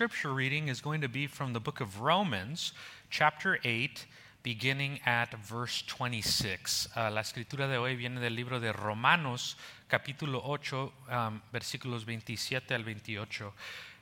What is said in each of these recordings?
scripture reading is going to be from the book of Romans, chapter 8, beginning at verse 26. Uh, la escritura de hoy viene del libro de Romanos, capítulo 8, um, versículos 27 al 28.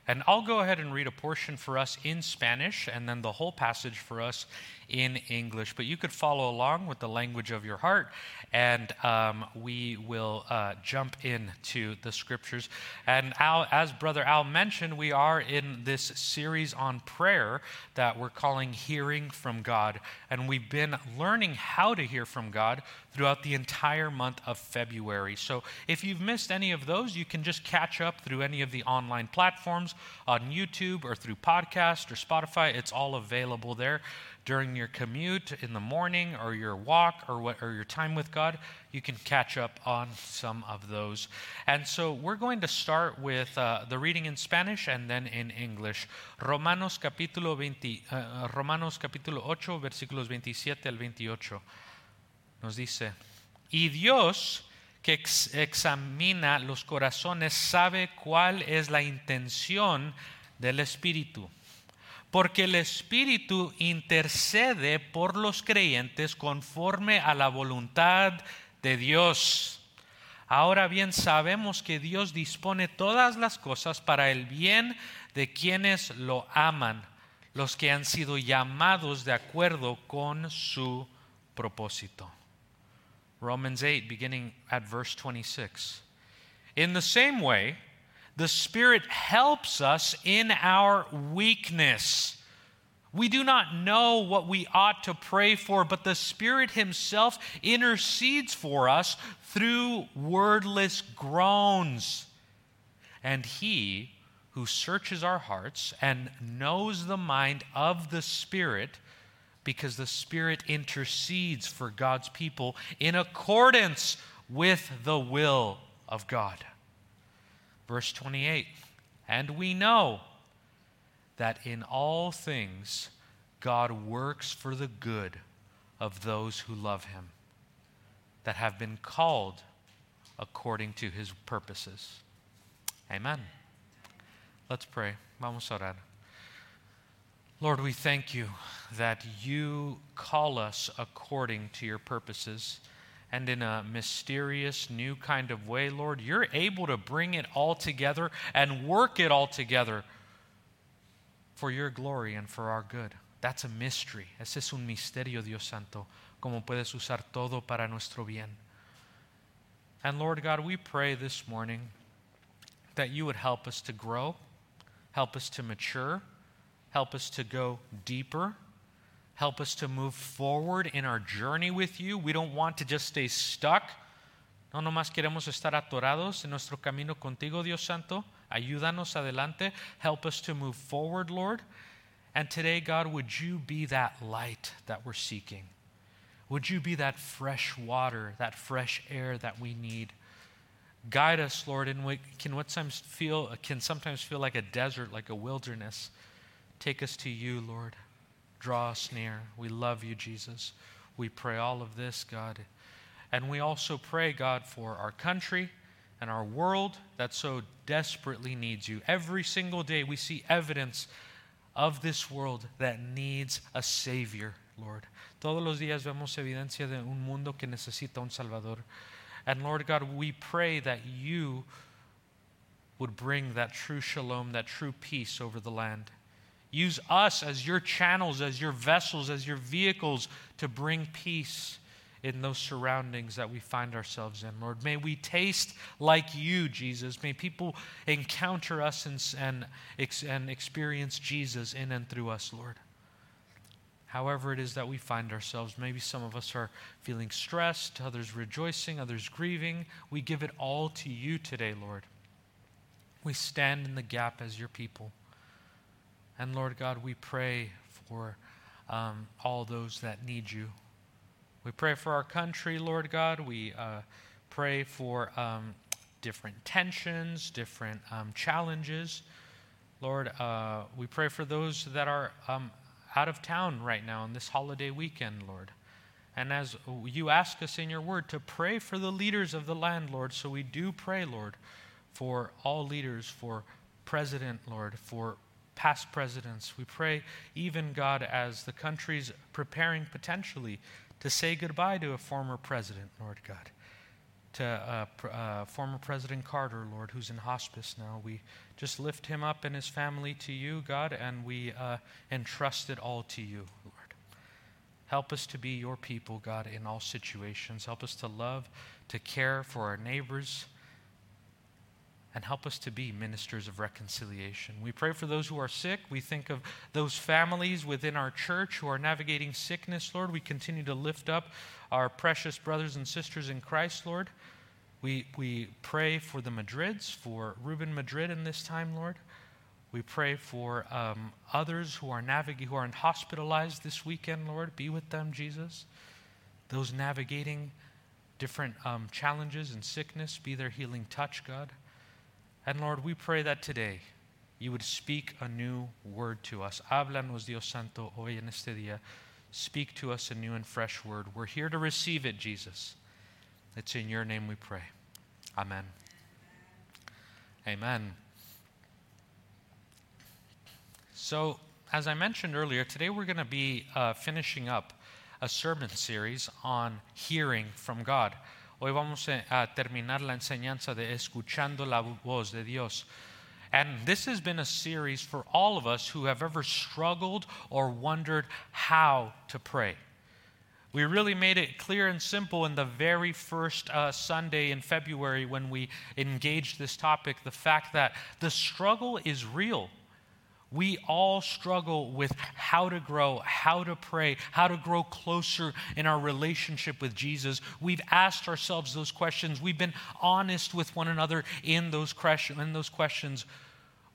And I'll go ahead and read a portion for us in Spanish and then the whole passage for us in English. But you could follow along with the language of your heart, and um, we will uh, jump into the scriptures. And Al, as Brother Al mentioned, we are in this series on prayer that we're calling Hearing from God. And we've been learning how to hear from God throughout the entire month of February. So if you've missed any of those, you can just catch up through any of the online platforms on YouTube or through podcast or Spotify. It's all available there during your commute in the morning or your walk or, what, or your time with God, you can catch up on some of those. And so we're going to start with uh, the reading in Spanish and then in English. Romanos capítulo, 20, uh, Romanos capítulo 8, versículos 27 al 28. Nos dice, y Dios que ex examina los corazones sabe cuál es la intención del Espíritu porque el Espíritu intercede por los creyentes conforme a la voluntad de Dios. Ahora bien, sabemos que Dios dispone todas las cosas para el bien de quienes lo aman, los que han sido llamados de acuerdo con su propósito. Romans 8, beginning at verse 26. In the same way, the Spirit helps us in our weakness. We do not know what we ought to pray for, but the Spirit Himself intercedes for us through wordless groans. And He who searches our hearts and knows the mind of the Spirit, because the Spirit intercedes for God's people in accordance with the will of God. Verse 28 And we know that in all things God works for the good of those who love him, that have been called according to his purposes. Amen. Let's pray. Vamos orar. Lord, we thank you that you call us according to your purposes and in a mysterious new kind of way, Lord, you're able to bring it all together and work it all together for your glory and for our good. That's a mystery. Ese es un misterio, Dios Santo, como puedes usar todo para nuestro bien. And Lord God, we pray this morning that you would help us to grow, help us to mature, help us to go deeper Help us to move forward in our journey with you. We don't want to just stay stuck. No nomás queremos estar atorados en nuestro camino contigo, Dios Santo. Ayúdanos adelante. Help us to move forward, Lord. And today, God, would you be that light that we're seeking? Would you be that fresh water, that fresh air that we need? Guide us, Lord, in what can sometimes feel can sometimes feel like a desert, like a wilderness. Take us to you, Lord draw us near. We love you, Jesus. We pray all of this, God. And we also pray, God, for our country and our world that so desperately needs you. Every single day we see evidence of this world that needs a Savior, Lord. Todos los días vemos evidencia de un mundo que necesita un Salvador. And Lord God, we pray that you would bring that true shalom, that true peace over the land. Use us as your channels, as your vessels, as your vehicles to bring peace in those surroundings that we find ourselves in, Lord. May we taste like you, Jesus. May people encounter us and, and, and experience Jesus in and through us, Lord. However, it is that we find ourselves, maybe some of us are feeling stressed, others rejoicing, others grieving. We give it all to you today, Lord. We stand in the gap as your people. And Lord God, we pray for um, all those that need you. We pray for our country, Lord God. We uh, pray for um, different tensions, different um, challenges. Lord, uh, we pray for those that are um, out of town right now on this holiday weekend, Lord. And as you ask us in your word to pray for the leaders of the land, Lord, so we do pray, Lord, for all leaders, for President, Lord, for past presidents. We pray, even God, as the country's preparing potentially to say goodbye to a former president, Lord God. To uh, pr- uh, former President Carter, Lord, who's in hospice now. We just lift him up and his family to you, God, and we uh, entrust it all to you, Lord. Help us to be your people, God, in all situations. Help us to love, to care for our neighbors, and help us to be ministers of reconciliation. We pray for those who are sick. We think of those families within our church who are navigating sickness, Lord. We continue to lift up our precious brothers and sisters in Christ, Lord. We, we pray for the Madrids, for Ruben Madrid in this time, Lord. We pray for um, others who are navigating, who are hospitalized this weekend, Lord. Be with them, Jesus. Those navigating different um, challenges and sickness, be their healing touch, God. And Lord, we pray that today you would speak a new word to us. Háblanos, Dios Santo, hoy en este día. Speak to us a new and fresh word. We're here to receive it, Jesus. It's in your name we pray. Amen. Amen. So, as I mentioned earlier, today we're going to be uh, finishing up a sermon series on hearing from God. Hoy vamos a terminar la enseñanza de escuchando la voz de Dios. And this has been a series for all of us who have ever struggled or wondered how to pray. We really made it clear and simple in the very first uh, Sunday in February when we engaged this topic the fact that the struggle is real. We all struggle with how to grow, how to pray, how to grow closer in our relationship with Jesus. We've asked ourselves those questions. We've been honest with one another in those, in those questions.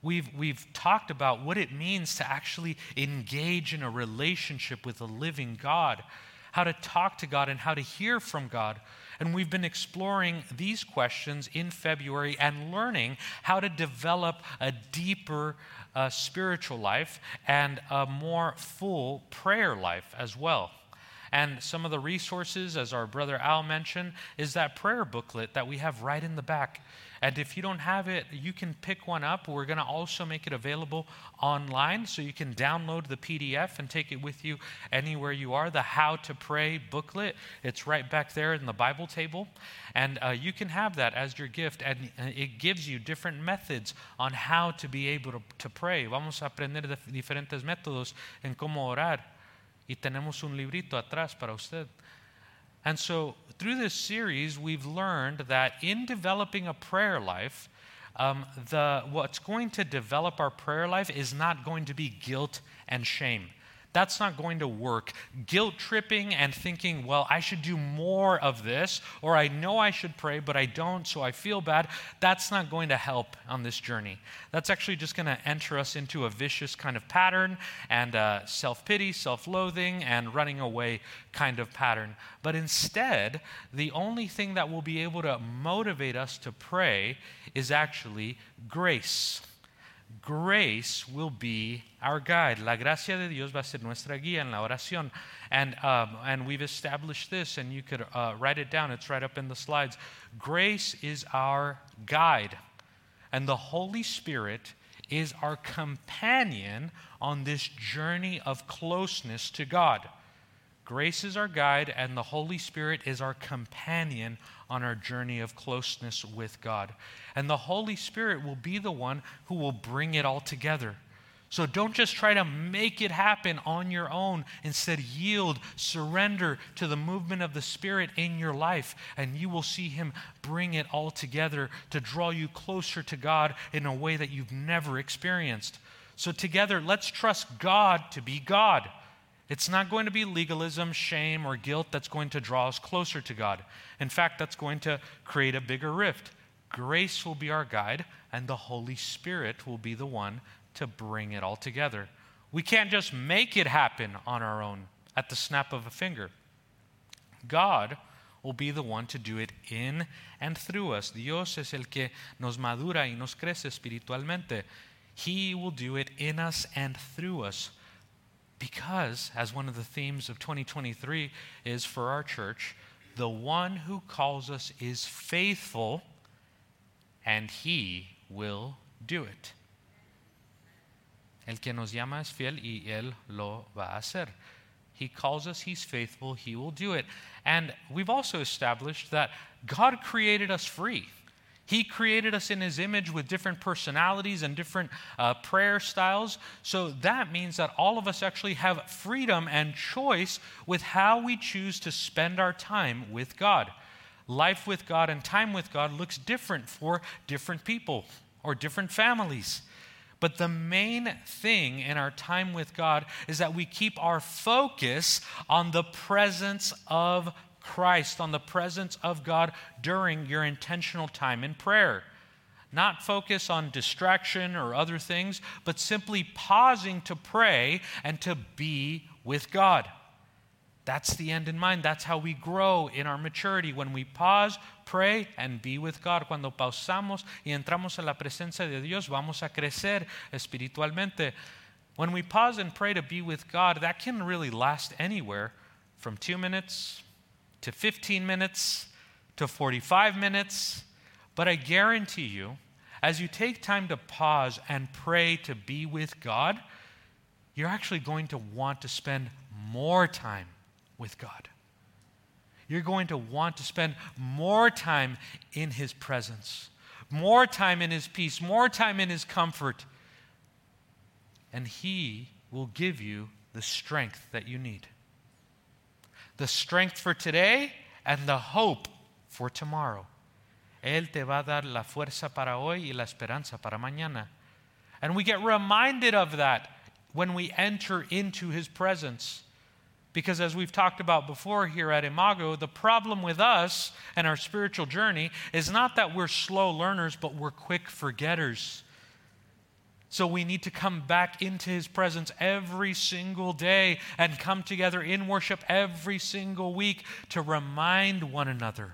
We've, we've talked about what it means to actually engage in a relationship with a living God, how to talk to God, and how to hear from God. And we've been exploring these questions in February and learning how to develop a deeper uh, spiritual life and a more full prayer life as well. And some of the resources, as our brother Al mentioned, is that prayer booklet that we have right in the back. And if you don't have it, you can pick one up. We're going to also make it available online so you can download the PDF and take it with you anywhere you are. The How to Pray booklet, it's right back there in the Bible table. And uh, you can have that as your gift. And uh, it gives you different methods on how to be able to, to pray. Vamos a aprender diferentes métodos en cómo orar. Y tenemos un librito atrás para usted. And so, through this series, we've learned that in developing a prayer life, um, the, what's going to develop our prayer life is not going to be guilt and shame. That's not going to work. Guilt tripping and thinking, well, I should do more of this, or I know I should pray, but I don't, so I feel bad, that's not going to help on this journey. That's actually just going to enter us into a vicious kind of pattern and uh, self pity, self loathing, and running away kind of pattern. But instead, the only thing that will be able to motivate us to pray is actually grace grace will be our guide. La gracia de Dios va a ser nuestra guía en la oración. And, um, and we've established this, and you could uh, write it down. It's right up in the slides. Grace is our guide, and the Holy Spirit is our companion on this journey of closeness to God. Grace is our guide, and the Holy Spirit is our companion on our journey of closeness with God. And the Holy Spirit will be the one who will bring it all together. So don't just try to make it happen on your own. Instead, yield, surrender to the movement of the Spirit in your life, and you will see Him bring it all together to draw you closer to God in a way that you've never experienced. So, together, let's trust God to be God. It's not going to be legalism, shame, or guilt that's going to draw us closer to God. In fact, that's going to create a bigger rift. Grace will be our guide, and the Holy Spirit will be the one to bring it all together. We can't just make it happen on our own at the snap of a finger. God will be the one to do it in and through us. Dios es el que nos madura y nos crece espiritualmente. He will do it in us and through us because, as one of the themes of 2023 is for our church, the one who calls us is faithful and he will do it. El que nos llama es fiel y Él lo va a hacer. He calls us, He's faithful, He will do it. And we've also established that God created us free. He created us in His image with different personalities and different uh, prayer styles. So that means that all of us actually have freedom and choice with how we choose to spend our time with God. Life with God and time with God looks different for different people or different families. But the main thing in our time with God is that we keep our focus on the presence of Christ, on the presence of God during your intentional time in prayer. Not focus on distraction or other things, but simply pausing to pray and to be with God. That's the end in mind. That's how we grow in our maturity. When we pause, pray, and be with God. Cuando pausamos y entramos en la presencia de Dios, vamos a crecer espiritualmente. When we pause and pray to be with God, that can really last anywhere from two minutes to 15 minutes to 45 minutes. But I guarantee you, as you take time to pause and pray to be with God, you're actually going to want to spend more time with God. You're going to want to spend more time in His presence, more time in His peace, more time in His comfort. And He will give you the strength that you need the strength for today and the hope for tomorrow. Él te va a dar la fuerza para hoy y la esperanza para mañana. And we get reminded of that when we enter into his presence. Because as we've talked about before here at Imago, the problem with us and our spiritual journey is not that we're slow learners, but we're quick forgetters. So we need to come back into his presence every single day and come together in worship every single week to remind one another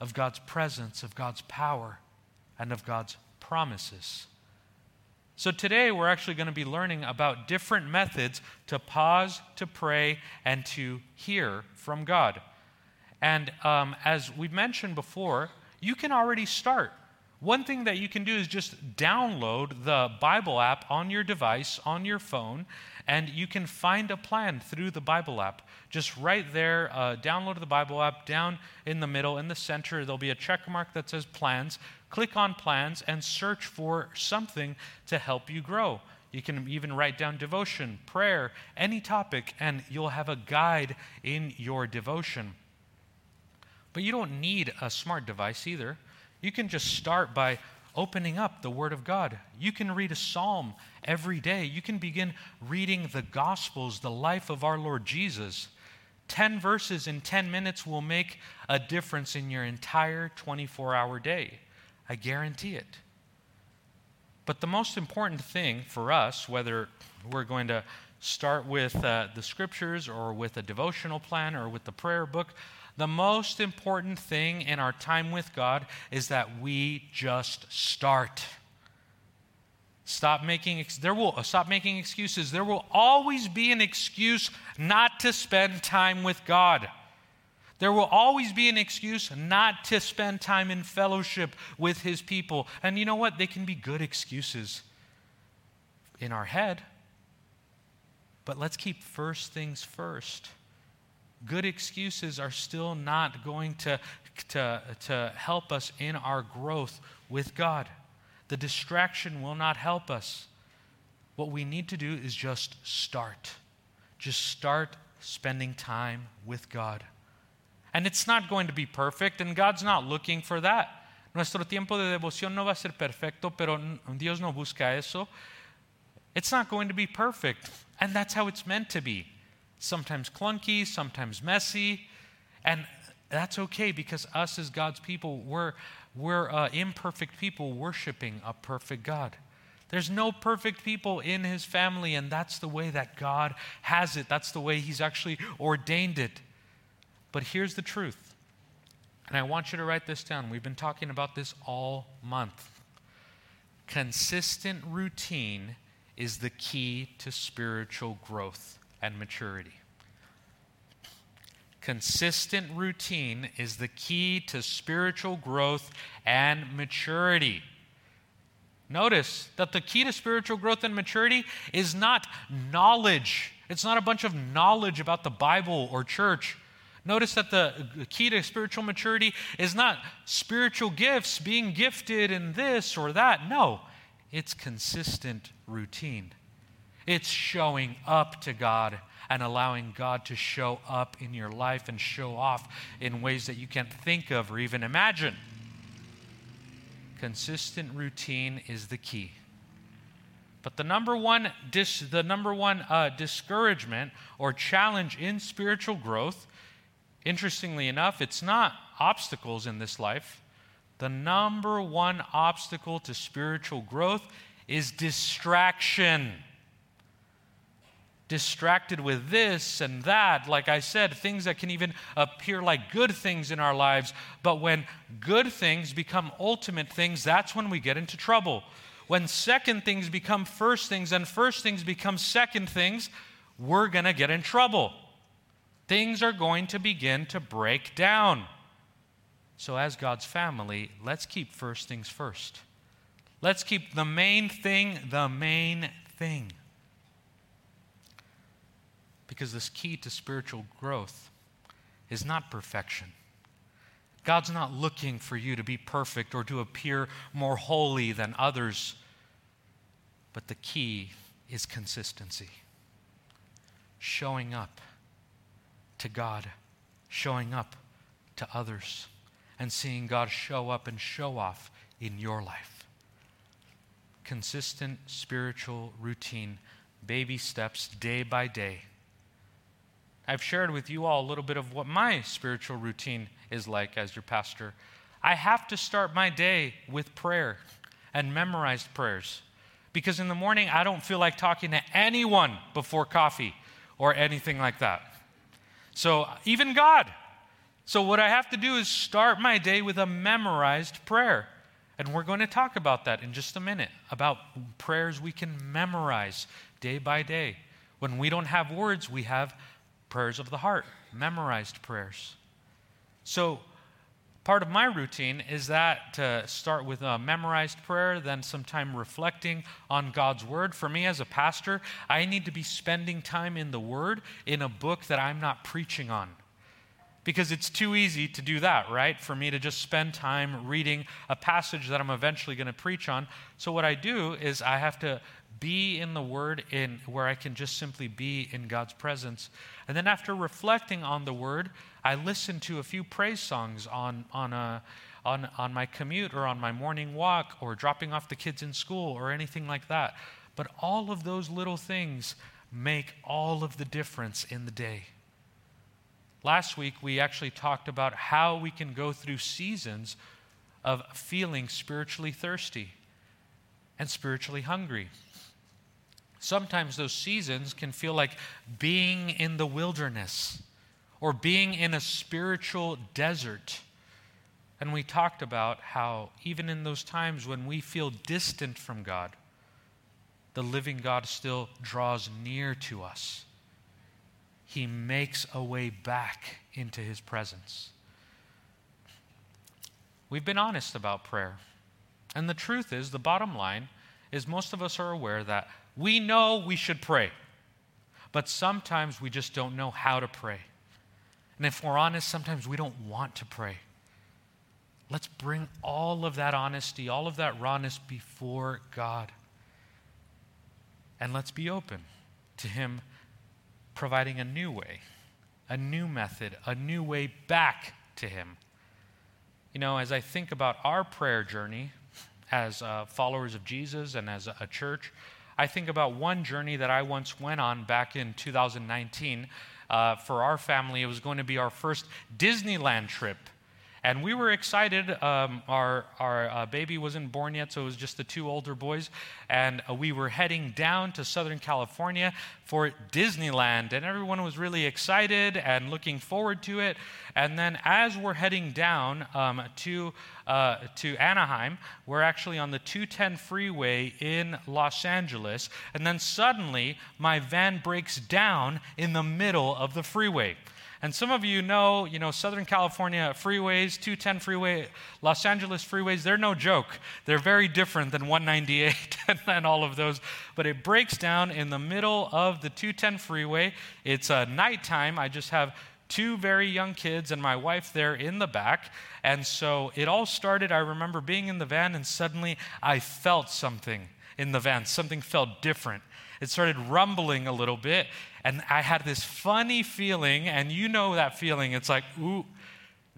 of God's presence, of God's power, and of God's promises. So today we're actually going to be learning about different methods to pause, to pray, and to hear from God. And um, as we've mentioned before, you can already start one thing that you can do is just download the Bible app on your device, on your phone, and you can find a plan through the Bible app. Just right there, uh, download the Bible app. Down in the middle, in the center, there'll be a check mark that says plans. Click on plans and search for something to help you grow. You can even write down devotion, prayer, any topic, and you'll have a guide in your devotion. But you don't need a smart device either. You can just start by opening up the Word of God. You can read a psalm every day. You can begin reading the Gospels, the life of our Lord Jesus. 10 verses in 10 minutes will make a difference in your entire 24 hour day. I guarantee it. But the most important thing for us, whether we're going to start with uh, the scriptures or with a devotional plan or with the prayer book, the most important thing in our time with God is that we just start. Stop making there will stop making excuses. There will always be an excuse not to spend time with God. There will always be an excuse not to spend time in fellowship with his people. And you know what? They can be good excuses in our head. But let's keep first things first good excuses are still not going to, to, to help us in our growth with God. The distraction will not help us. What we need to do is just start. Just start spending time with God. And it's not going to be perfect, and God's not looking for that. Nuestro tiempo de devoción no va a ser perfecto, pero Dios no busca eso. It's not going to be perfect, and that's how it's meant to be sometimes clunky, sometimes messy. And that's okay because us as God's people, we're, we're uh, imperfect people worshiping a perfect God. There's no perfect people in his family, and that's the way that God has it. That's the way he's actually ordained it. But here's the truth, and I want you to write this down. We've been talking about this all month. Consistent routine is the key to spiritual growth and maturity. Consistent routine is the key to spiritual growth and maturity. Notice that the key to spiritual growth and maturity is not knowledge. It's not a bunch of knowledge about the Bible or church. Notice that the key to spiritual maturity is not spiritual gifts, being gifted in this or that. No, it's consistent routine. It's showing up to God and allowing God to show up in your life and show off in ways that you can't think of or even imagine. Consistent routine is the key. But the number one, dis, the number one uh, discouragement or challenge in spiritual growth, interestingly enough, it's not obstacles in this life. The number one obstacle to spiritual growth is distraction distracted with this and that. Like I said, things that can even appear like good things in our lives. But when good things become ultimate things, that's when we get into trouble. When second things become first things and first things become second things, we're going to get in trouble. Things are going to begin to break down. So, as God's family, let's keep first things first. Let's keep the main thing the main thing. Because this key to spiritual growth is not perfection. God's not looking for you to be perfect or to appear more holy than others, but the key is consistency. Showing up to God, showing up to others, and seeing God show up and show off in your life. Consistent spiritual routine, baby steps, day by day I've shared with you all a little bit of what my spiritual routine is like as your pastor. I have to start my day with prayer and memorized prayers because in the morning I don't feel like talking to anyone before coffee or anything like that. So, even God. So, what I have to do is start my day with a memorized prayer. And we're going to talk about that in just a minute about prayers we can memorize day by day. When we don't have words, we have prayers of the heart, memorized prayers. So, part of my routine is that to start with a memorized prayer, then some time reflecting on God's Word. For me as a pastor, I need to be spending time in the Word in a book that I'm not preaching on. Because it's too easy to do that, right? For me to just spend time reading a passage that I'm eventually going to preach on. So, what I do is I have to be in the Word in where I can just simply be in God's presence. And then after reflecting on the Word, I listen to a few praise songs on, on, a, on, on my commute or on my morning walk or dropping off the kids in school or anything like that. But all of those little things make all of the difference in the day. Last week, we actually talked about how we can go through seasons of feeling spiritually thirsty and spiritually hungry. Sometimes those seasons can feel like being in the wilderness or being in a spiritual desert. And we talked about how, even in those times when we feel distant from God, the living God still draws near to us. He makes a way back into His presence. We've been honest about prayer. And the truth is, the bottom line is most of us are aware that we know we should pray, but sometimes we just don't know how to pray. And if we're honest, sometimes we don't want to pray. Let's bring all of that honesty, all of that rawness before God. And let's be open to Him providing a new way, a new method, a new way back to Him. You know, as I think about our prayer journey as uh, followers of Jesus and as a, a church, I think about one journey that I once went on back in 2019. Uh, for our family, it was going to be our first Disneyland trip. And we were excited. Um, our our uh, baby wasn't born yet, so it was just the two older boys. And uh, we were heading down to Southern California for Disneyland. And everyone was really excited and looking forward to it. And then as we're heading down um, to, uh, to Anaheim, we're actually on the 210 freeway in Los Angeles. And then suddenly, my van breaks down in the middle of the freeway. And some of you know, you know, Southern California freeways, 210 freeway, Los Angeles freeways, they're no joke. They're very different than 198 and all of those. But it breaks down in the middle of the 210 freeway. It's uh, nighttime. I just have two very young kids and my wife there in the back. And so it all started, I remember being in the van, and suddenly I felt something in the van. Something felt different. It started rumbling a little bit, and I had this funny feeling, and you know that feeling. It's like, ooh,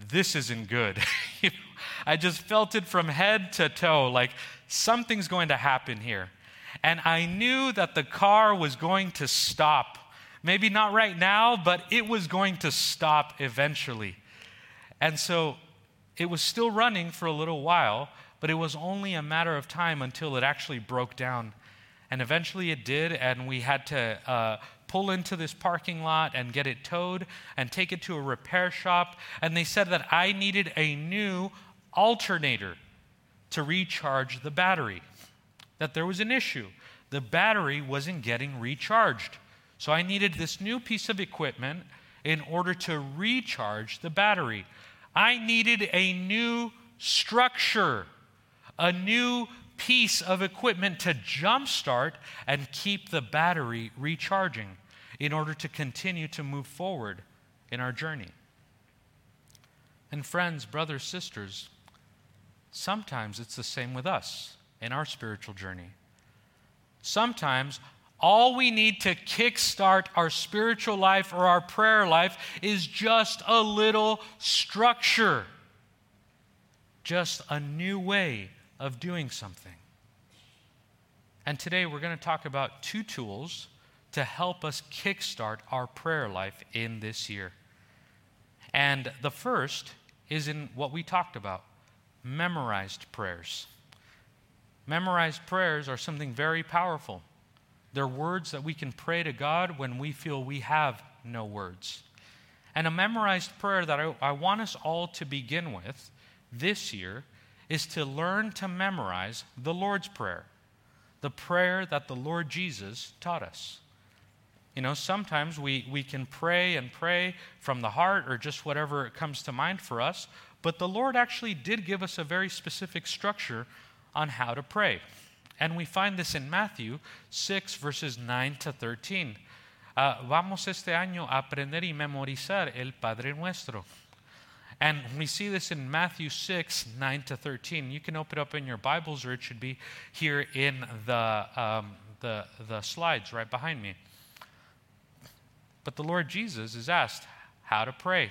this isn't good. I just felt it from head to toe, like something's going to happen here. And I knew that the car was going to stop. Maybe not right now, but it was going to stop eventually. And so it was still running for a little while, but it was only a matter of time until it actually broke down. And eventually it did, and we had to uh, pull into this parking lot and get it towed and take it to a repair shop. And they said that I needed a new alternator to recharge the battery, that there was an issue. The battery wasn't getting recharged. So I needed this new piece of equipment in order to recharge the battery. I needed a new structure, a new piece of equipment to jumpstart and keep the battery recharging in order to continue to move forward in our journey. And, friends, brothers, sisters, sometimes it's the same with us in our spiritual journey. Sometimes all we need to kickstart our spiritual life or our prayer life is just a little structure, just a new way of doing something. And today we're going to talk about two tools to help us kickstart our prayer life in this year. And the first is in what we talked about memorized prayers. Memorized prayers are something very powerful. They're words that we can pray to God when we feel we have no words. And a memorized prayer that I, I want us all to begin with this year is to learn to memorize the Lord's Prayer, the prayer that the Lord Jesus taught us. You know, sometimes we, we can pray and pray from the heart or just whatever comes to mind for us, but the Lord actually did give us a very specific structure on how to pray. And we find this in Matthew 6, verses 9 to 13. Uh, vamos este año a aprender y memorizar el Padre Nuestro. And we see this in Matthew 6, 9 to 13. You can open it up in your Bibles, or it should be here in the, um, the, the slides right behind me. But the Lord Jesus is asked how to pray.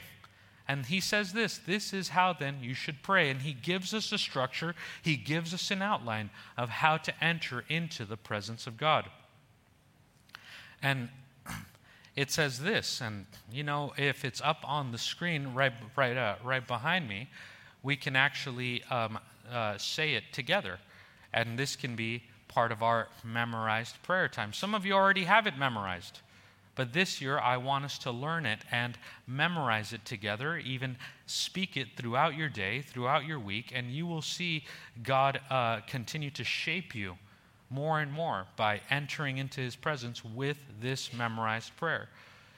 And he says this this is how then you should pray. And he gives us a structure, he gives us an outline of how to enter into the presence of God. And it says this, and you know, if it's up on the screen right, right, uh, right behind me, we can actually um, uh, say it together. And this can be part of our memorized prayer time. Some of you already have it memorized. But this year, I want us to learn it and memorize it together, even speak it throughout your day, throughout your week, and you will see God uh, continue to shape you more and more by entering into his presence with this memorized prayer.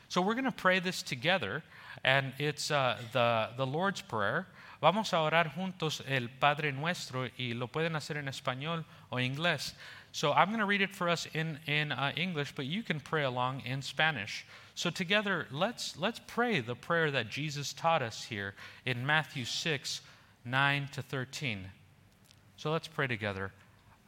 So we're going to pray this together, and it's uh, the, the Lord's Prayer. Vamos a orar juntos el Padre Nuestro y lo pueden hacer en español o inglés. So I'm going to read it for us in, in uh, English, but you can pray along in Spanish. So together, let's, let's pray the prayer that Jesus taught us here in Matthew 6, 9 to 13. So let's pray together.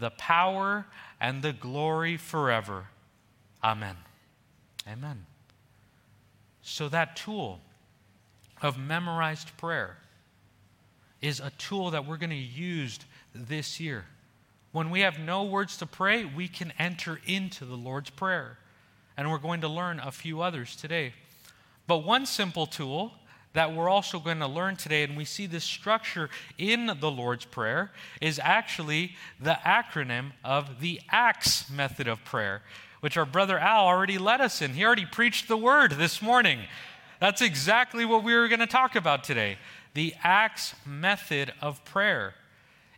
the power, and the glory forever. Amen. Amen. So, that tool of memorized prayer is a tool that we're going to use this year. When we have no words to pray, we can enter into the Lord's Prayer. And we're going to learn a few others today. But one simple tool that we're also going to learn today, and we see this structure in the Lord's Prayer, is actually the acronym of the ACTS method of prayer, which our brother Al already led us in. He already preached the word this morning. That's exactly what we were going to talk about today the ACTS method of prayer.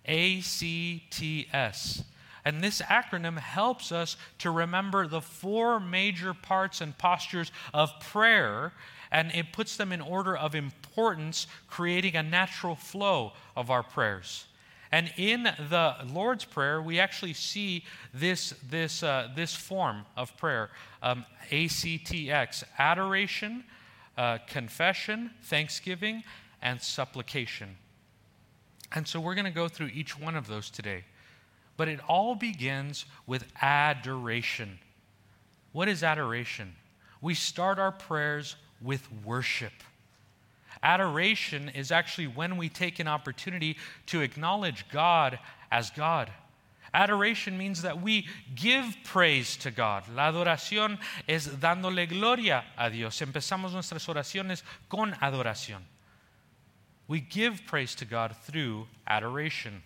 A C T S. And this acronym helps us to remember the four major parts and postures of prayer, and it puts them in order of importance, creating a natural flow of our prayers. And in the Lord's Prayer, we actually see this, this, uh, this form of prayer um, ACTS adoration, uh, confession, thanksgiving, and supplication. And so we're going to go through each one of those today. But it all begins with adoration. What is adoration? We start our prayers with worship. Adoration is actually when we take an opportunity to acknowledge God as God. Adoration means that we give praise to God. La adoración es dándole gloria a Dios. Empezamos nuestras oraciones con adoración. We give praise to God through adoration.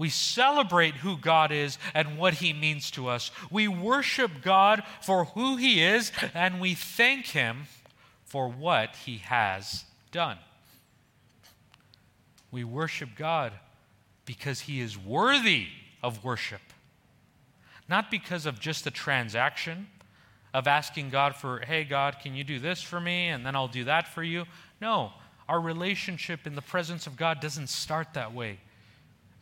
We celebrate who God is and what He means to us. We worship God for who He is and we thank Him for what He has done. We worship God because He is worthy of worship, not because of just a transaction of asking God for, hey, God, can you do this for me? And then I'll do that for you. No, our relationship in the presence of God doesn't start that way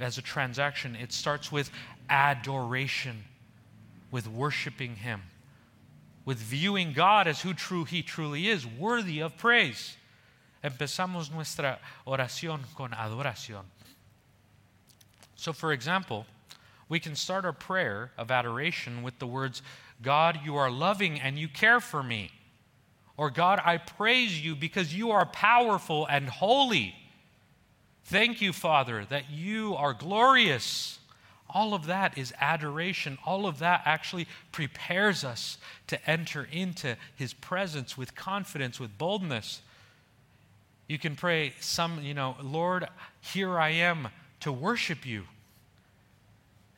as a transaction. It starts with adoration, with worshiping Him, with viewing God as who true He truly is, worthy of praise. Empezamos nuestra oración con adoración. So, for example, we can start our prayer of adoration with the words, God, you are loving and you care for me. Or, God, I praise you because you are powerful and holy. Thank you, Father, that you are glorious. All of that is adoration. All of that actually prepares us to enter into His presence with confidence, with boldness. You can pray some, you know, Lord, here I am to worship you.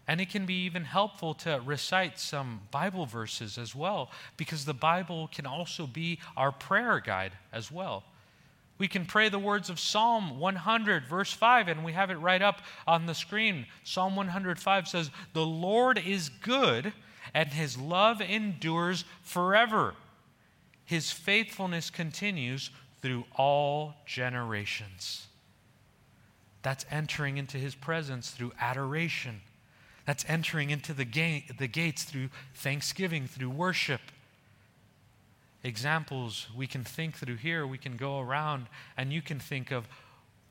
And it can be even helpful to recite some Bible verses as well, because the Bible can also be our prayer guide as well. We can pray the words of Psalm 100, verse 5, and we have it right up on the screen. Psalm 105 says, The Lord is good, and his love endures forever. His faithfulness continues through all generations. That's entering into his presence through adoration that's entering into the, gate, the gates through thanksgiving, through worship. Examples we can think through here, we can go around and you can think of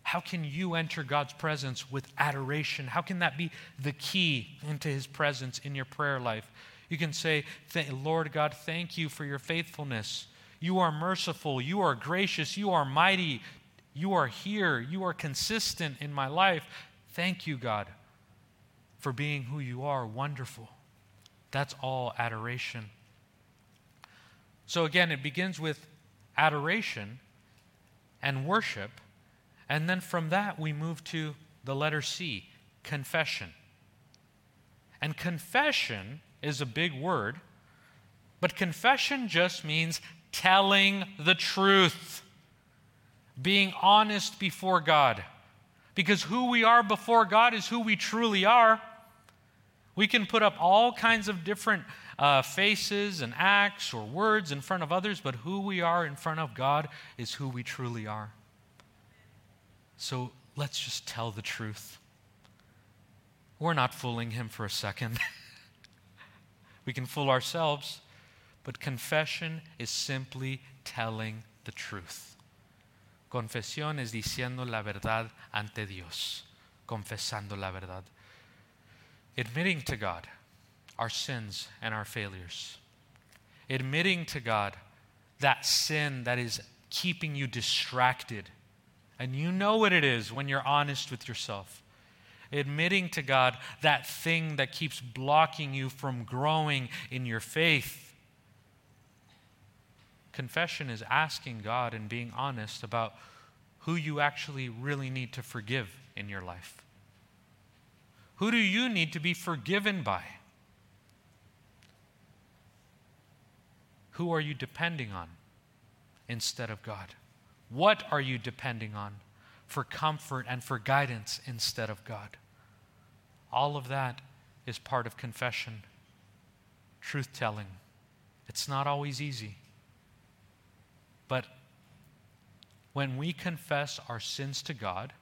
how can you enter God's presence with adoration? How can that be the key into his presence in your prayer life? You can say, Lord God, thank you for your faithfulness. You are merciful. You are gracious. You are mighty. You are here. You are consistent in my life. Thank you, God for being who you are wonderful. That's all adoration. So again, it begins with adoration and worship. And then from that, we move to the letter C, confession. And confession is a big word, but confession just means telling the truth, being honest before God. Because who we are before God is who we truly are. We can put up all kinds of different uh, faces and acts or words in front of others, but who we are in front of God is who we truly are. So let's just tell the truth. We're not fooling Him for a second. we can fool ourselves, but confession is simply telling the truth. Confesión es diciendo la verdad ante Dios, confesando la verdad admitting to God our sins and our failures, admitting to God that sin that is keeping you distracted. And you know what it is when you're honest with yourself. Admitting to God that thing that keeps blocking you from growing in your faith. Confession is asking God and being honest about who you actually really need to forgive in your life. Who do you need to be forgiven by? Who are you depending on instead of God? What are you depending on for comfort and for guidance instead of God? All of that is part of confession, truth telling. It's not always easy. But when we confess our sins to God,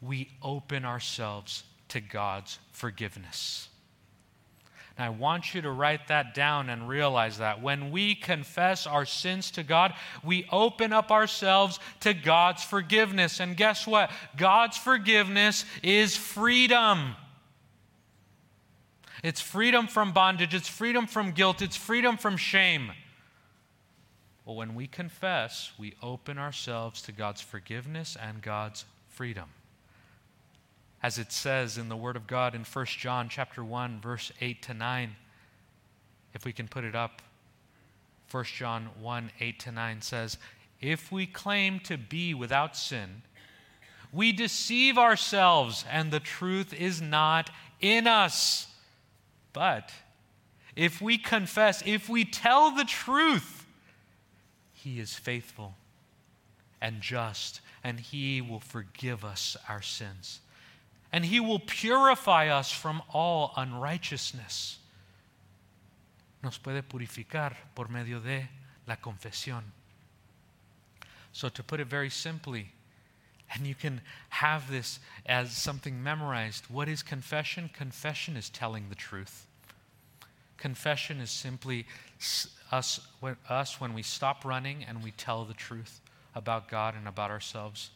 we open ourselves to God's forgiveness. And I want you to write that down and realize that. When we confess our sins to God, we open up ourselves to God's forgiveness. And guess what? God's forgiveness is freedom. It's freedom from bondage, it's freedom from guilt, it's freedom from shame. Well, when we confess, we open ourselves to God's forgiveness and God's freedom as it says in the word of God in 1 John chapter 1 verse 8 to 9 if we can put it up 1 John 1 8 to 9 says if we claim to be without sin we deceive ourselves and the truth is not in us. But if we confess if we tell the truth he is faithful and just and he will forgive us our sins and he will purify us from all unrighteousness. Nos puede purificar por medio de la confesión. So, to put it very simply, and you can have this as something memorized. What is confession? Confession is telling the truth. Confession is simply us, us when we stop running and we tell the truth about God and about ourselves.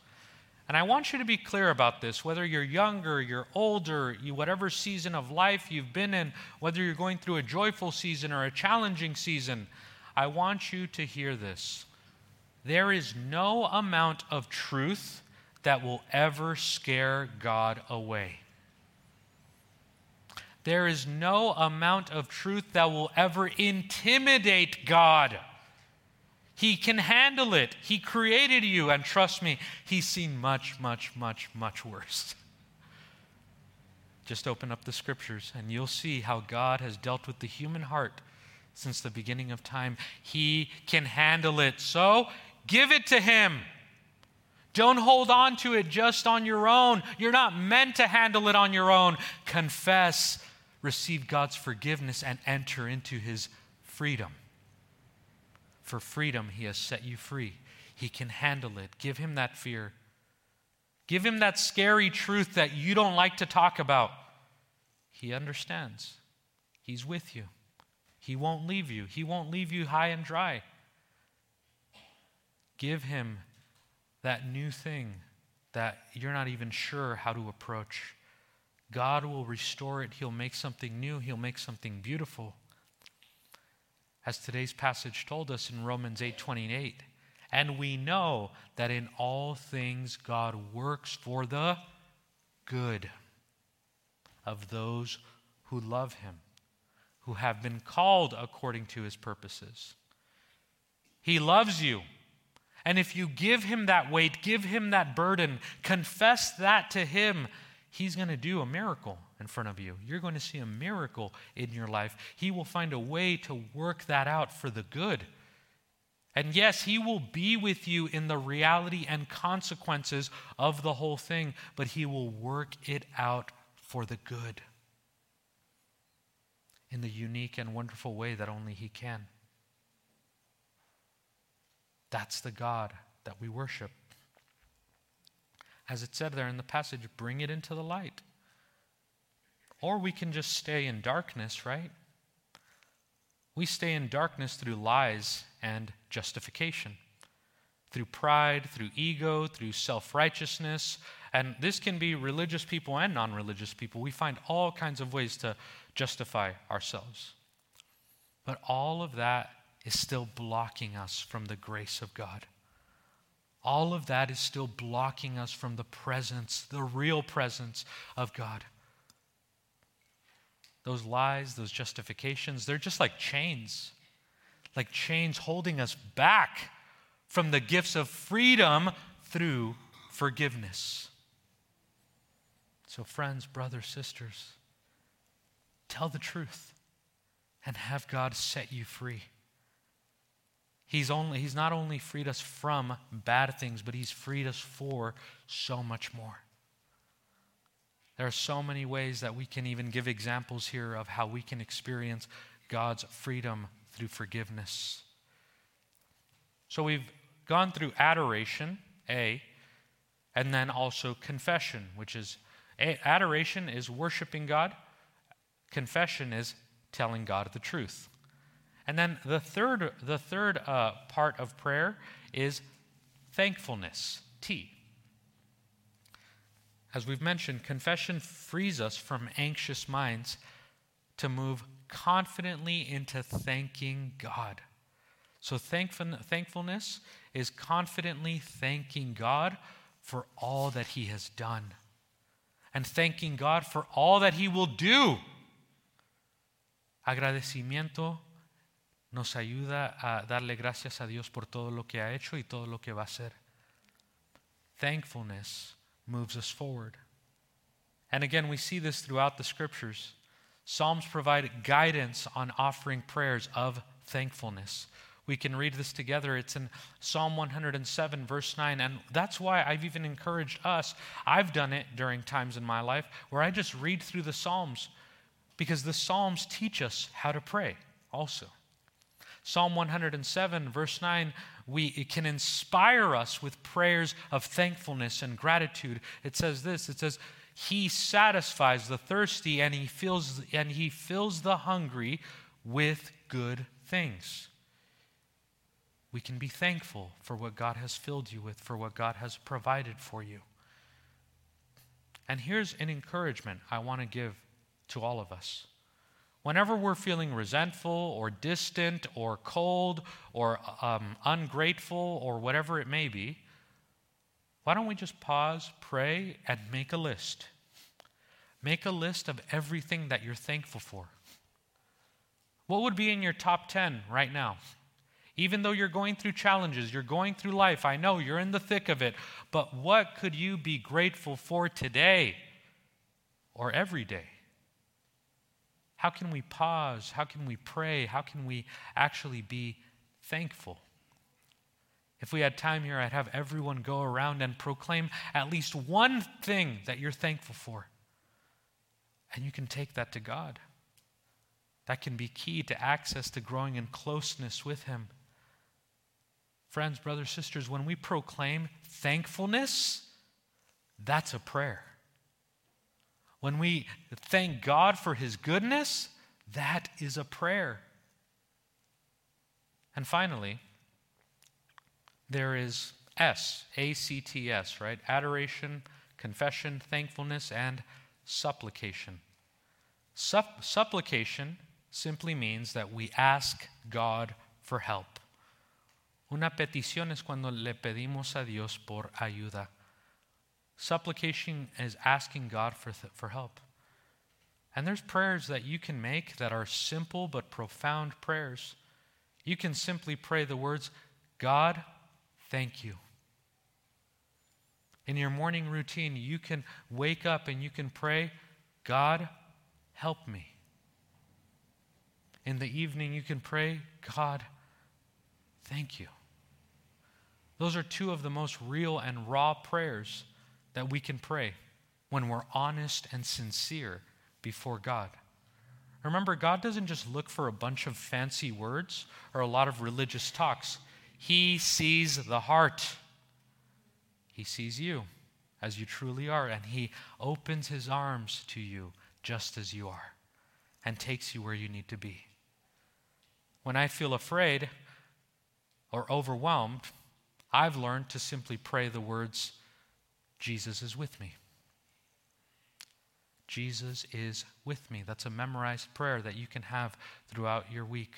And I want you to be clear about this, whether you're younger, you're older, you, whatever season of life you've been in, whether you're going through a joyful season or a challenging season, I want you to hear this. There is no amount of truth that will ever scare God away. There is no amount of truth that will ever intimidate God. He can handle it. He created you, and trust me, He's seen much, much, much, much worse. Just open up the scriptures, and you'll see how God has dealt with the human heart since the beginning of time. He can handle it. So give it to Him. Don't hold on to it just on your own. You're not meant to handle it on your own. Confess, receive God's forgiveness, and enter into His freedom. For freedom, He has set you free. He can handle it. Give Him that fear. Give Him that scary truth that you don't like to talk about. He understands. He's with you. He won't leave you. He won't leave you high and dry. Give Him that new thing that you're not even sure how to approach. God will restore it. He'll make something new. He'll make something beautiful as today's passage told us in Romans 8:28. And we know that in all things God works for the good of those who love him, who have been called according to his purposes. He loves you. And if you give him that weight, give him that burden, confess that to him, he's going to do a miracle in front of you. You're going to see a miracle in your life. He will find a way to work that out for the good. And yes, He will be with you in the reality and consequences of the whole thing, but He will work it out for the good in the unique and wonderful way that only He can. That's the God that we worship. As it said there in the passage, bring it into the light. Or we can just stay in darkness, right? We stay in darkness through lies and justification, through pride, through ego, through self righteousness. And this can be religious people and non religious people. We find all kinds of ways to justify ourselves. But all of that is still blocking us from the grace of God. All of that is still blocking us from the presence, the real presence of God. Those lies, those justifications, they're just like chains. like chains holding us back from the gifts of freedom through forgiveness. So, friends, brothers, sisters, tell the truth and have God set you free. He's, only, he's not only freed us from bad things, but He's freed us for so much more. There are so many ways that we can even give examples here of how we can experience God's freedom through forgiveness. So we've gone through adoration, A, and then also confession, which is adoration is worshiping God, confession is telling God the truth. And then the third, the third uh, part of prayer is thankfulness, T. As we've mentioned, confession frees us from anxious minds to move confidently into thanking God. So, thankfulness is confidently thanking God for all that He has done and thanking God for all that He will do. Agradecimiento nos ayuda a darle gracias a Dios por todo lo que ha hecho y todo lo que va a hacer. Thankfulness moves us forward. And again, we see this throughout the scriptures. Psalms provide guidance on offering prayers of thankfulness. We can read this together. It's in Psalm 107, verse 9. And that's why I've even encouraged us. I've done it during times in my life where I just read through the Psalms because the Psalms teach us how to pray also. Psalm 107, verse 9, we, it can inspire us with prayers of thankfulness and gratitude. It says this it says, He satisfies the thirsty and he fills, and he fills the hungry with good things. We can be thankful for what God has filled you with, for what God has provided for you. And here's an encouragement I want to give to all of us. Whenever we're feeling resentful or distant or cold or um, ungrateful or whatever it may be, why don't we just pause, pray, and make a list? Make a list of everything that you're thankful for. What would be in your top 10 right now? Even though you're going through challenges, you're going through life, I know you're in the thick of it, but what could you be grateful for today or every day? How can we pause? How can we pray? How can we actually be thankful? If we had time here, I'd have everyone go around and proclaim at least one thing that you're thankful for. And you can take that to God. That can be key to access to growing in closeness with Him. Friends, brothers, sisters, when we proclaim thankfulness, that's a prayer. When we thank God for His goodness, that is a prayer. And finally, there is S, A C T S, right? Adoration, confession, thankfulness, and supplication. Supp- supplication simply means that we ask God for help. Una petición es cuando le pedimos a Dios por ayuda. Supplication is asking God for, th- for help. And there's prayers that you can make that are simple but profound prayers. You can simply pray the words, God, thank you. In your morning routine, you can wake up and you can pray, God, help me. In the evening, you can pray, God, thank you. Those are two of the most real and raw prayers that we can pray when we're honest and sincere before God. Remember, God doesn't just look for a bunch of fancy words or a lot of religious talks. He sees the heart. He sees you as you truly are, and He opens His arms to you just as you are and takes you where you need to be. When I feel afraid or overwhelmed, I've learned to simply pray the words, Jesus is with me. Jesus is with me. That's a memorized prayer that you can have throughout your week.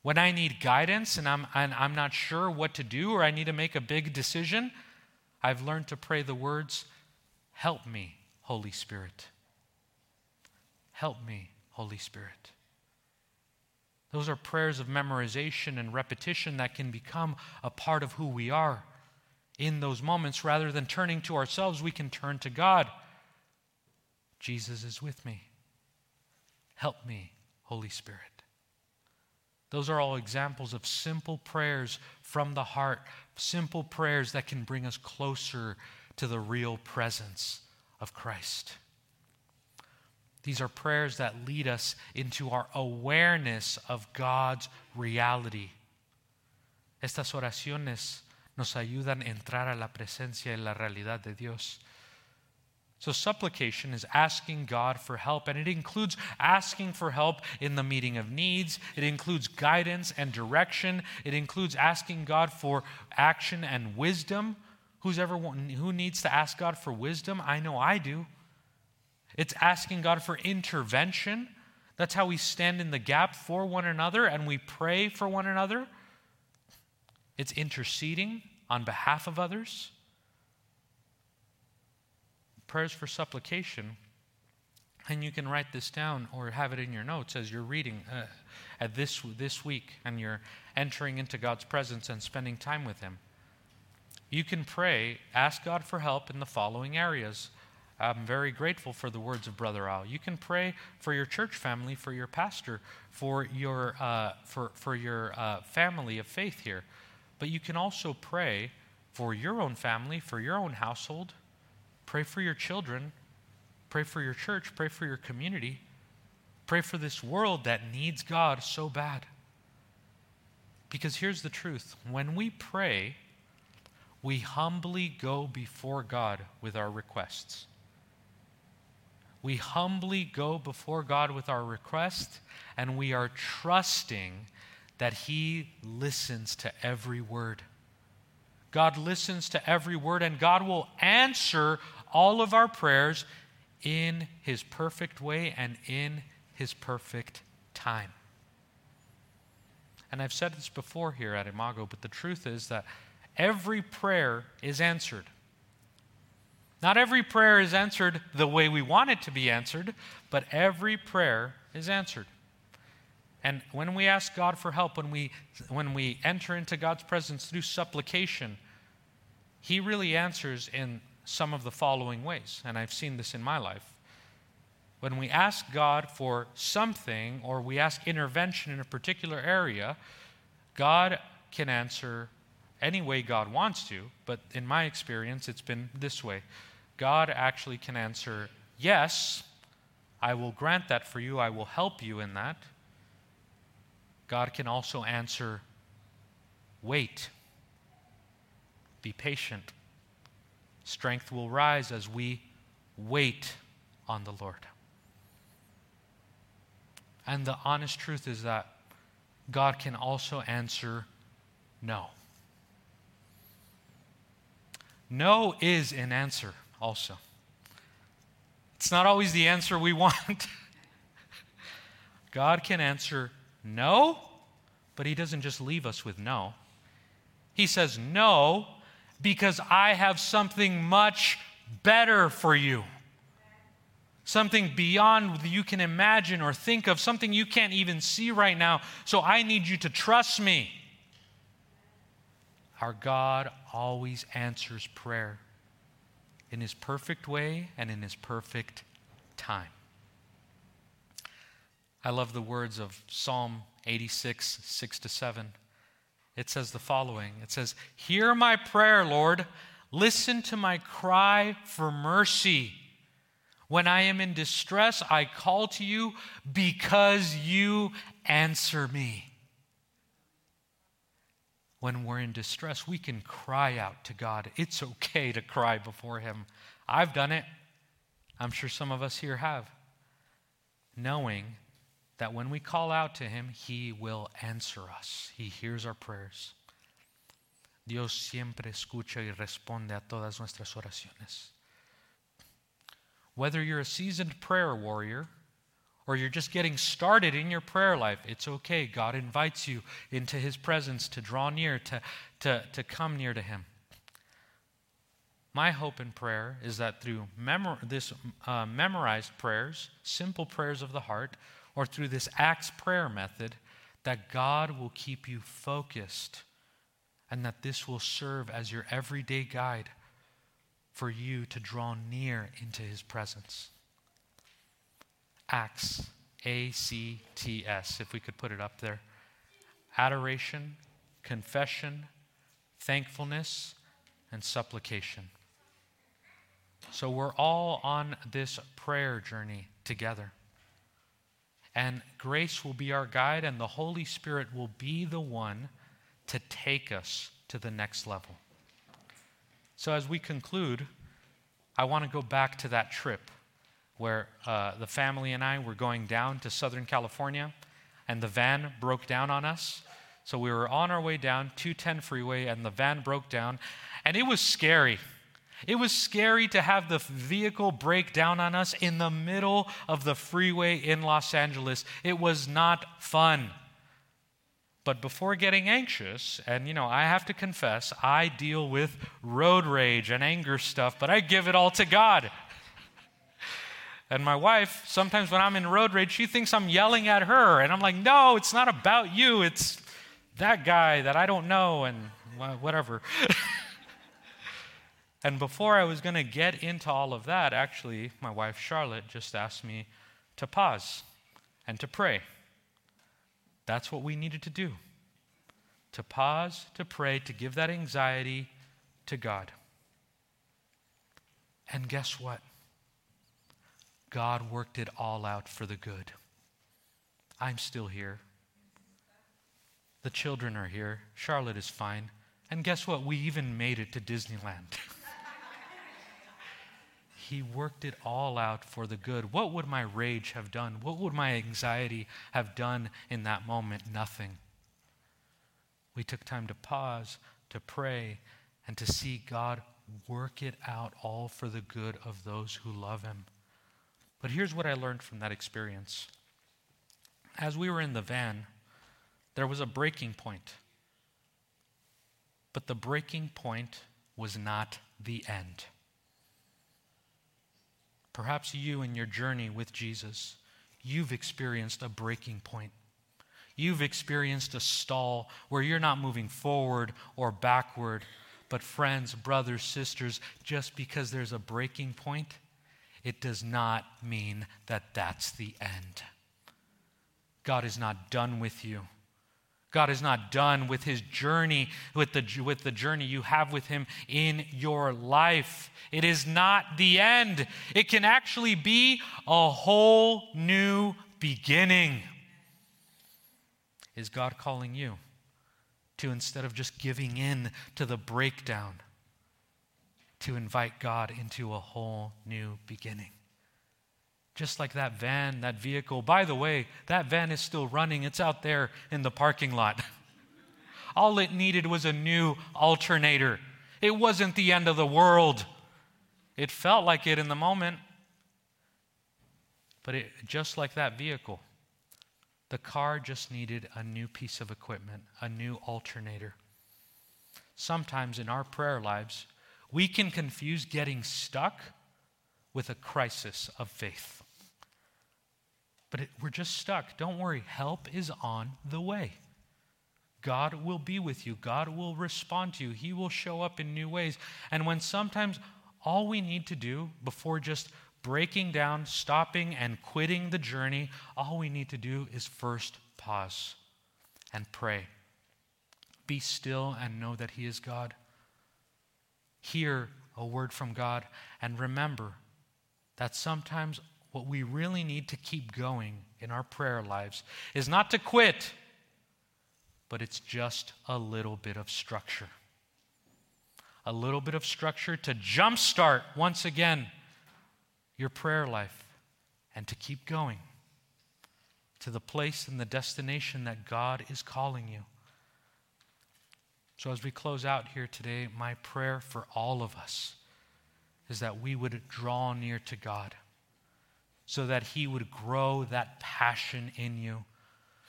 When I need guidance and I'm, and I'm not sure what to do or I need to make a big decision, I've learned to pray the words, Help me, Holy Spirit. Help me, Holy Spirit. Those are prayers of memorization and repetition that can become a part of who we are. In those moments, rather than turning to ourselves, we can turn to God. Jesus is with me. Help me, Holy Spirit. Those are all examples of simple prayers from the heart, simple prayers that can bring us closer to the real presence of Christ. These are prayers that lead us into our awareness of God's reality. Estas oraciones nos ayudan a entrar a la presencia y la realidad de Dios. So, supplication is asking God for help, and it includes asking for help in the meeting of needs. It includes guidance and direction. It includes asking God for action and wisdom. Who's ever who needs to ask God for wisdom? I know I do. It's asking God for intervention. That's how we stand in the gap for one another and we pray for one another. It's interceding on behalf of others. Prayers for supplication. And you can write this down or have it in your notes as you're reading uh, at this, this week and you're entering into God's presence and spending time with Him. You can pray, ask God for help in the following areas I'm very grateful for the words of Brother Al. You can pray for your church family, for your pastor, for your, uh, for, for your uh, family of faith here. But you can also pray for your own family, for your own household. Pray for your children. Pray for your church. Pray for your community. Pray for this world that needs God so bad. Because here's the truth when we pray, we humbly go before God with our requests we humbly go before God with our request, and we are trusting that He listens to every word. God listens to every word, and God will answer all of our prayers in His perfect way and in His perfect time. And I've said this before here at Imago, but the truth is that every prayer is answered. Not every prayer is answered the way we want it to be answered, but every prayer is answered. And when we ask God for help, when we, when we enter into God's presence through supplication, He really answers in some of the following ways. And I've seen this in my life. When we ask God for something or we ask intervention in a particular area, God can answer any way God wants to, but in my experience, it's been this way. God actually can answer, Yes, I will grant that for you, I will help you in that. God can also answer, Wait, be patient. Strength will rise as we wait on the Lord. And the honest truth is that God can also answer no. No is an answer also. It's not always the answer we want. God can answer no, but He doesn't just leave us with no. He says no because I have something much better for you. Something beyond you can imagine or think of, something you can't even see right now. So I need you to trust me. Our God always answers prayer in His perfect way and in His perfect time. I love the words of Psalm 86, 6 to 7. It says the following It says, Hear my prayer, Lord. Listen to my cry for mercy. When I am in distress, I call to you because you answer me when we're in distress, we can cry out to God. It's okay to cry before Him. I've done it. I'm sure some of us here have. Knowing that when we call out to Him, He will answer us, He hears our prayers. Dios siempre escucha y responde a todas nuestras oraciones. Whether you're a seasoned prayer warrior or you're just getting started in your prayer life, it's okay. God invites you into His presence to draw near, to, to, to come near to Him. My hope in prayer is that through memor- this uh, memorized prayers, simple prayers of the heart, or through this ACTS prayer method, that God will keep you focused and that this will serve as your everyday guide for you to draw near into his presence. ACTS, A C T S, if we could put it up there. Adoration, confession, thankfulness, and supplication. So we're all on this prayer journey together. And grace will be our guide, and the Holy Spirit will be the one to take us to the next level. So, as we conclude, I want to go back to that trip where uh, the family and I were going down to Southern California, and the van broke down on us. So, we were on our way down 210 freeway, and the van broke down, and it was scary. It was scary to have the vehicle break down on us in the middle of the freeway in Los Angeles. It was not fun. But before getting anxious, and you know, I have to confess, I deal with road rage and anger stuff, but I give it all to God. And my wife, sometimes when I'm in road rage, she thinks I'm yelling at her. And I'm like, no, it's not about you. It's that guy that I don't know, and whatever. and before I was going to get into all of that, actually, my wife Charlotte just asked me to pause and to pray. That's what we needed to do to pause, to pray, to give that anxiety to God. And guess what? God worked it all out for the good. I'm still here. The children are here. Charlotte is fine. And guess what? We even made it to Disneyland. he worked it all out for the good. What would my rage have done? What would my anxiety have done in that moment? Nothing. We took time to pause, to pray, and to see God work it out all for the good of those who love Him. But here's what I learned from that experience. As we were in the van, there was a breaking point. But the breaking point was not the end. Perhaps you, in your journey with Jesus, you've experienced a breaking point. You've experienced a stall where you're not moving forward or backward. But, friends, brothers, sisters, just because there's a breaking point, it does not mean that that's the end. God is not done with you. God is not done with his journey, with the, with the journey you have with him in your life. It is not the end. It can actually be a whole new beginning. Is God calling you to, instead of just giving in to the breakdown, to invite God into a whole new beginning? Just like that van, that vehicle. By the way, that van is still running, it's out there in the parking lot. All it needed was a new alternator. It wasn't the end of the world. It felt like it in the moment. But it, just like that vehicle, the car just needed a new piece of equipment, a new alternator. Sometimes in our prayer lives, we can confuse getting stuck with a crisis of faith. But it, we're just stuck. Don't worry, help is on the way. God will be with you. God will respond to you. He will show up in new ways. And when sometimes all we need to do before just breaking down, stopping, and quitting the journey, all we need to do is first pause and pray. Be still and know that He is God. Hear a word from God and remember that sometimes what we really need to keep going in our prayer lives is not to quit, but it's just a little bit of structure. A little bit of structure to jumpstart once again your prayer life and to keep going to the place and the destination that God is calling you. So, as we close out here today, my prayer for all of us is that we would draw near to God so that He would grow that passion in you,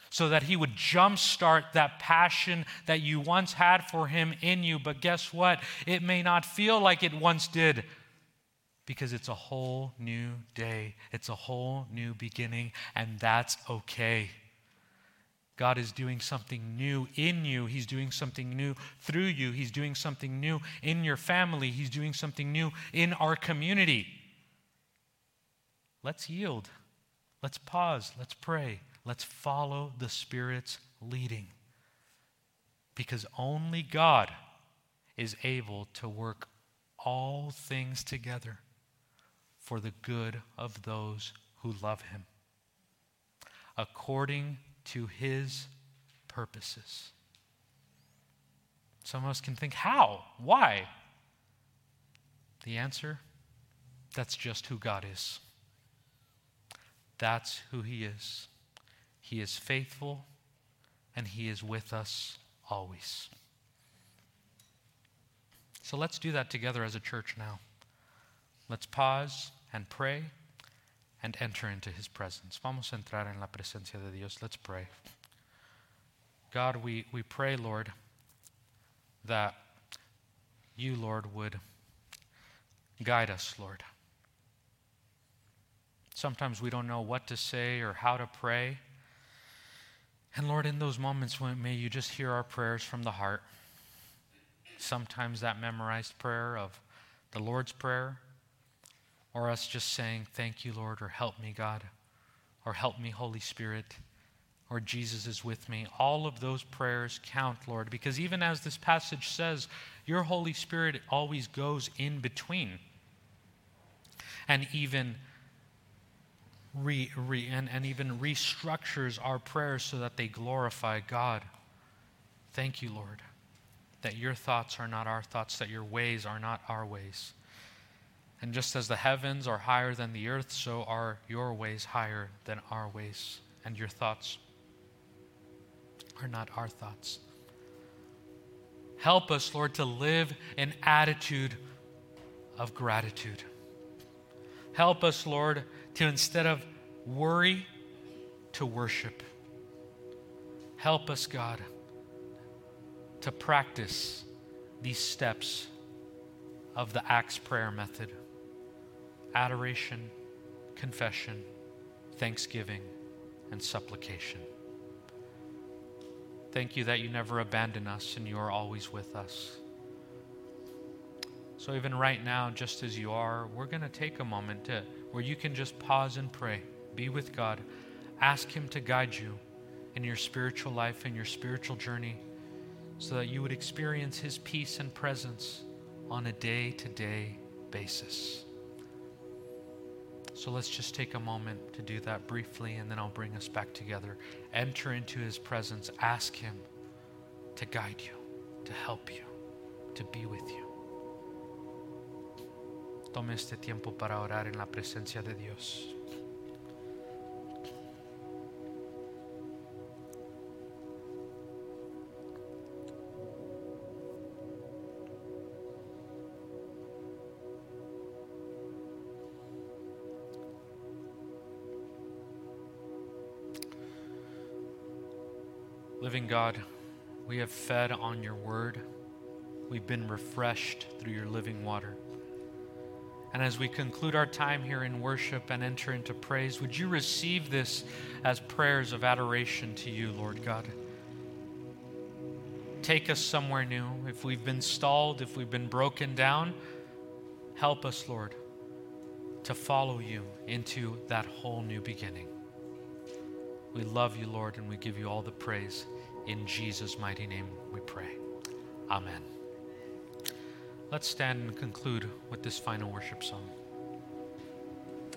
so that He would jumpstart that passion that you once had for Him in you. But guess what? It may not feel like it once did because it's a whole new day, it's a whole new beginning, and that's okay. God is doing something new in you. He's doing something new through you. He's doing something new in your family. He's doing something new in our community. Let's yield. Let's pause. Let's pray. Let's follow the Spirit's leading. Because only God is able to work all things together for the good of those who love Him, according to His purposes. Some of us can think, how? Why? The answer that's just who God is. That's who He is. He is faithful and He is with us always. So let's do that together as a church now. Let's pause and pray and enter into His presence. Vamos a entrar en la presencia de Dios. Let's pray. God, we, we pray, Lord, that you, Lord, would guide us, Lord. Sometimes we don't know what to say or how to pray. And Lord, in those moments, when, may you just hear our prayers from the heart. Sometimes that memorized prayer of the Lord's Prayer, or us just saying, Thank you, Lord, or help me, God, or help me, Holy Spirit, or Jesus is with me. All of those prayers count, Lord, because even as this passage says, your Holy Spirit always goes in between and even re, re, and, and even restructures our prayers so that they glorify God. Thank you, Lord, that your thoughts are not our thoughts, that your ways are not our ways. And just as the heavens are higher than the earth, so are your ways higher than our ways, and your thoughts are not our thoughts. Help us, Lord, to live an attitude of gratitude. Help us, Lord, to instead of worry, to worship. Help us, God, to practice these steps of the ACTS prayer method adoration, confession, thanksgiving, and supplication. Thank you that you never abandon us and you are always with us. So, even right now, just as you are, we're going to take a moment to, where you can just pause and pray. Be with God. Ask Him to guide you in your spiritual life, in your spiritual journey, so that you would experience His peace and presence on a day to day basis. So let's just take a moment to do that briefly, and then I'll bring us back together. Enter into His presence. Ask Him to guide you, to help you, to be with you. Tome este tiempo para orar en la presencia de Dios. Living God, we have fed on your word. We've been refreshed through your living water. And as we conclude our time here in worship and enter into praise, would you receive this as prayers of adoration to you, Lord God? Take us somewhere new. If we've been stalled, if we've been broken down, help us, Lord, to follow you into that whole new beginning. We love you, Lord, and we give you all the praise. In Jesus' mighty name we pray. Amen. Let's stand and conclude with this final worship song.